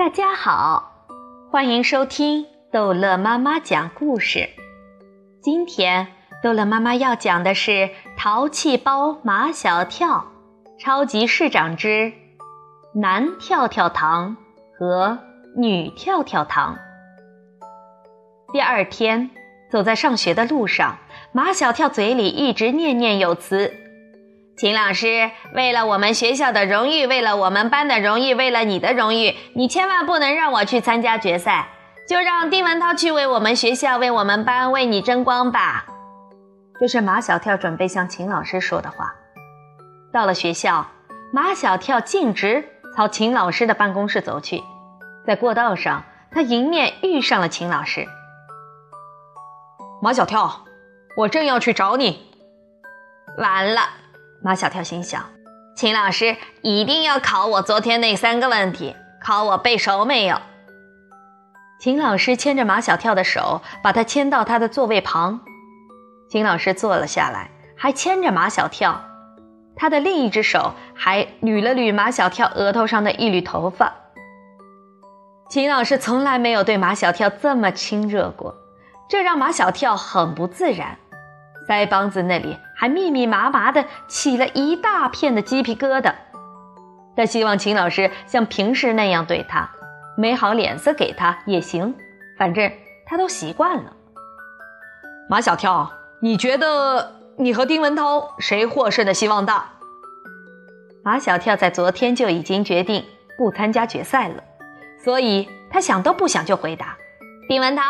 大家好，欢迎收听逗乐妈妈讲故事。今天逗乐妈妈要讲的是《淘气包马小跳超级市长之男跳跳糖和女跳跳糖》。第二天，走在上学的路上，马小跳嘴里一直念念有词。秦老师，为了我们学校的荣誉，为了我们班的荣誉，为了你的荣誉，你千万不能让我去参加决赛，就让丁文涛去为我们学校、为我们班、为你争光吧。这是马小跳准备向秦老师说的话。到了学校，马小跳径直朝秦老师的办公室走去，在过道上，他迎面遇上了秦老师。马小跳，我正要去找你，完了。马小跳心想：“秦老师一定要考我昨天那三个问题，考我背熟没有。”秦老师牵着马小跳的手，把他牵到他的座位旁。秦老师坐了下来，还牵着马小跳，他的另一只手还捋了捋马小跳额头上的一缕头发。秦老师从来没有对马小跳这么亲热过，这让马小跳很不自然。腮帮子那里还密密麻麻的起了一大片的鸡皮疙瘩。他希望秦老师像平时那样对他，没好脸色给他也行，反正他都习惯了。马小跳，你觉得你和丁文涛谁获胜的希望大？马小跳在昨天就已经决定不参加决赛了，所以他想都不想就回答：丁文涛。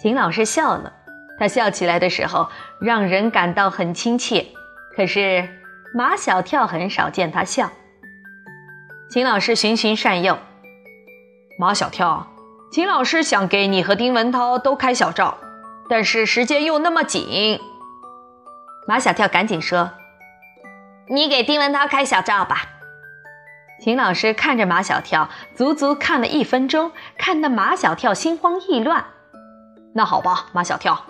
秦老师笑了。他笑起来的时候，让人感到很亲切。可是马小跳很少见他笑。秦老师循循善诱，马小跳，秦老师想给你和丁文涛都开小灶，但是时间又那么紧。马小跳赶紧说：“你给丁文涛开小灶吧。”秦老师看着马小跳，足足看了一分钟，看得马小跳心慌意乱。那好吧，马小跳。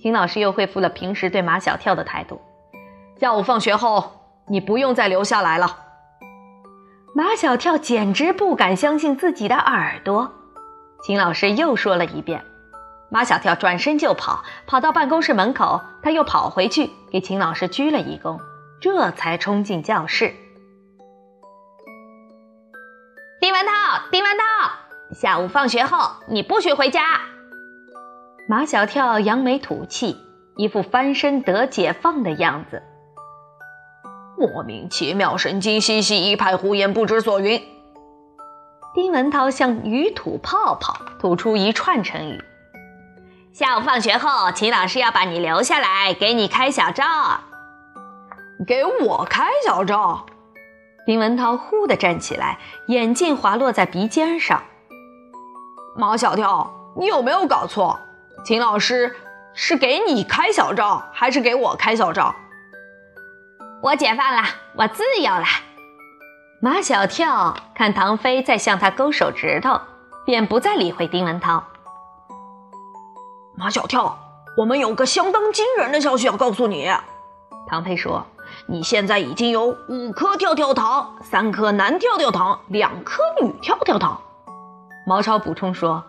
秦老师又恢复了平时对马小跳的态度。下午放学后，你不用再留下来了。马小跳简直不敢相信自己的耳朵。秦老师又说了一遍。马小跳转身就跑，跑到办公室门口，他又跑回去给秦老师鞠了一躬，这才冲进教室。丁文涛，丁文涛，下午放学后你不许回家。马小跳扬眉吐气，一副翻身得解放的样子。莫名其妙，神经兮兮，一派胡言，不知所云。丁文涛像鱼吐泡泡，吐出一串成语。下午放学后，秦老师要把你留下来，给你开小灶。给我开小灶？丁文涛忽地站起来，眼镜滑落在鼻尖上。马小跳，你有没有搞错？秦老师是给你开小灶，还是给我开小灶？我解放了，我自由了。马小跳看唐飞在向他勾手指头，便不再理会丁文涛。马小跳，我们有个相当惊人的消息要告诉你。唐飞说：“你现在已经有五颗跳跳糖，三颗男跳跳糖，两颗女跳跳糖。”毛超补充说。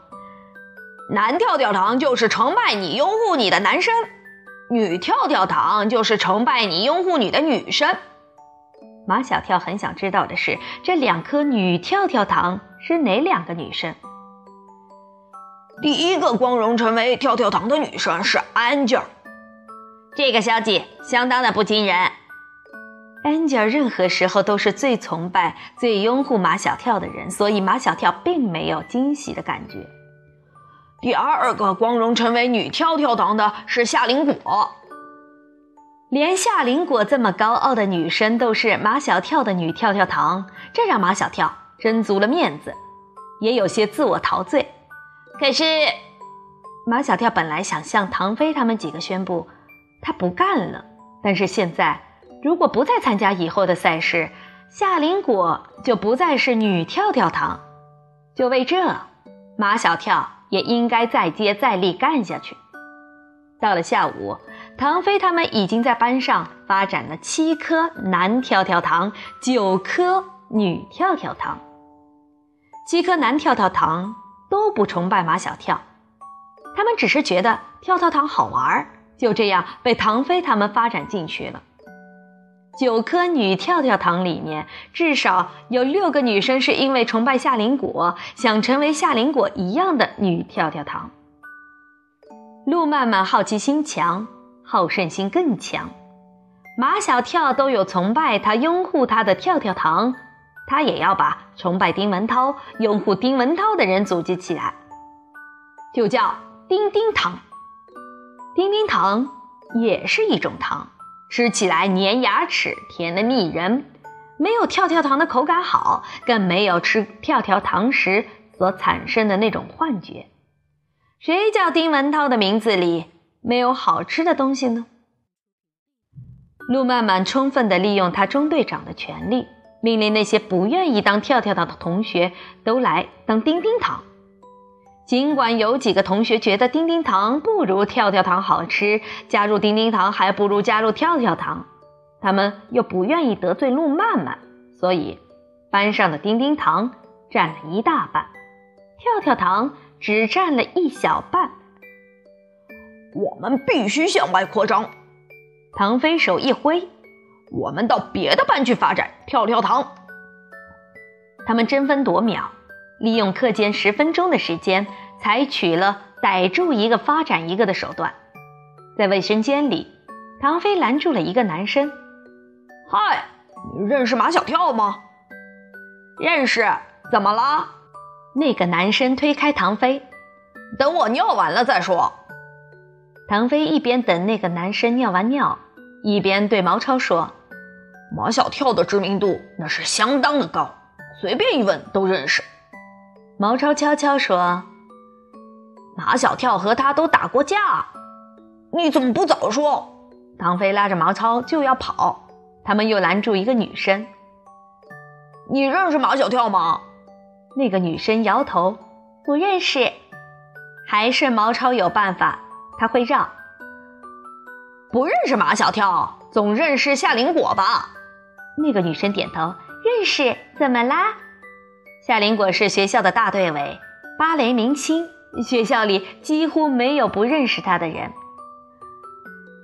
男跳跳糖就是崇拜你、拥护你的男生，女跳跳糖就是崇拜你、拥护你的女生。马小跳很想知道的是，这两颗女跳跳糖是哪两个女生？第一个光荣成为跳跳糖的女生是 Angel。这个消息相当的不惊人。Angel 任何时候都是最崇拜、最拥护马小跳的人，所以马小跳并没有惊喜的感觉。第二个光荣成为女跳跳糖的是夏林果，连夏林果这么高傲的女生都是马小跳的女跳跳糖，这让马小跳真足了面子，也有些自我陶醉。可是，马小跳本来想向唐飞他们几个宣布他不干了，但是现在如果不再参加以后的赛事，夏林果就不再是女跳跳糖。就为这，马小跳。也应该再接再厉干下去。到了下午，唐飞他们已经在班上发展了七颗男跳跳糖，九颗女跳跳糖。七颗男跳跳糖都不崇拜马小跳，他们只是觉得跳跳糖好玩，就这样被唐飞他们发展进去了。九颗女跳跳糖里面，至少有六个女生是因为崇拜夏林果，想成为夏林果一样的女跳跳糖。路曼曼好奇心强，好胜心更强。马小跳都有崇拜他、拥护他的跳跳糖，他也要把崇拜丁文涛、拥护丁文涛的人组织起来，就叫丁丁糖。丁丁糖也是一种糖。吃起来粘牙齿，甜的腻人，没有跳跳糖的口感好，更没有吃跳跳糖时所产生的那种幻觉。谁叫丁文涛的名字里没有好吃的东西呢？陆曼曼充分地利用他中队长的权利，命令那些不愿意当跳跳糖的同学都来当丁丁糖。尽管有几个同学觉得丁丁糖不如跳跳糖好吃，加入丁丁糖还不如加入跳跳糖，他们又不愿意得罪路曼曼，所以班上的丁丁糖占了一大半，跳跳糖只占了一小半。我们必须向外扩张！唐飞手一挥，我们到别的班去发展跳跳糖。他们争分夺秒。利用课间十分钟的时间，采取了逮住一个发展一个的手段。在卫生间里，唐飞拦住了一个男生：“嗨，你认识马小跳吗？”“认识。”“怎么了？”那个男生推开唐飞：“等我尿完了再说。”唐飞一边等那个男生尿完尿，一边对毛超说：“马小跳的知名度那是相当的高，随便一问都认识。”毛超悄悄说：“马小跳和他都打过架，你怎么不早说？”唐飞拉着毛超就要跑，他们又拦住一个女生：“你认识马小跳吗？”那个女生摇头：“不认识。”还是毛超有办法，他会让。不认识马小跳，总认识夏林果吧？那个女生点头：“认识。”怎么啦？夏林果是学校的大队委，芭蕾明星，学校里几乎没有不认识他的人。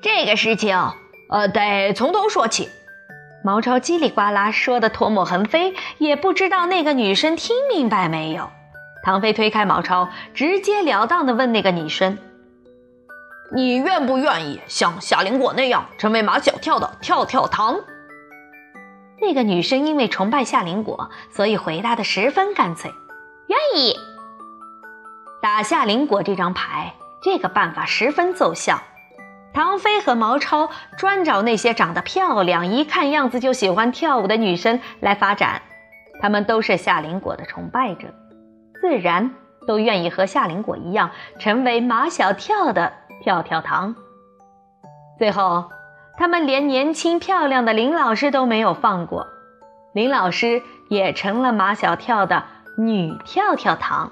这个事情，呃，得从头说起。毛超叽里呱啦说的唾沫横飞，也不知道那个女生听明白没有。唐飞推开毛超，直截了当的问那个女生：“你愿不愿意像夏林果那样，成为马小跳的跳跳糖？”那个女生因为崇拜夏林果，所以回答的十分干脆，愿意打夏林果这张牌。这个办法十分奏效。唐飞和毛超专找那些长得漂亮、一看样子就喜欢跳舞的女生来发展，他们都是夏林果的崇拜者，自然都愿意和夏林果一样，成为马小跳的跳跳糖。最后。他们连年轻漂亮的林老师都没有放过，林老师也成了马小跳的女跳跳糖。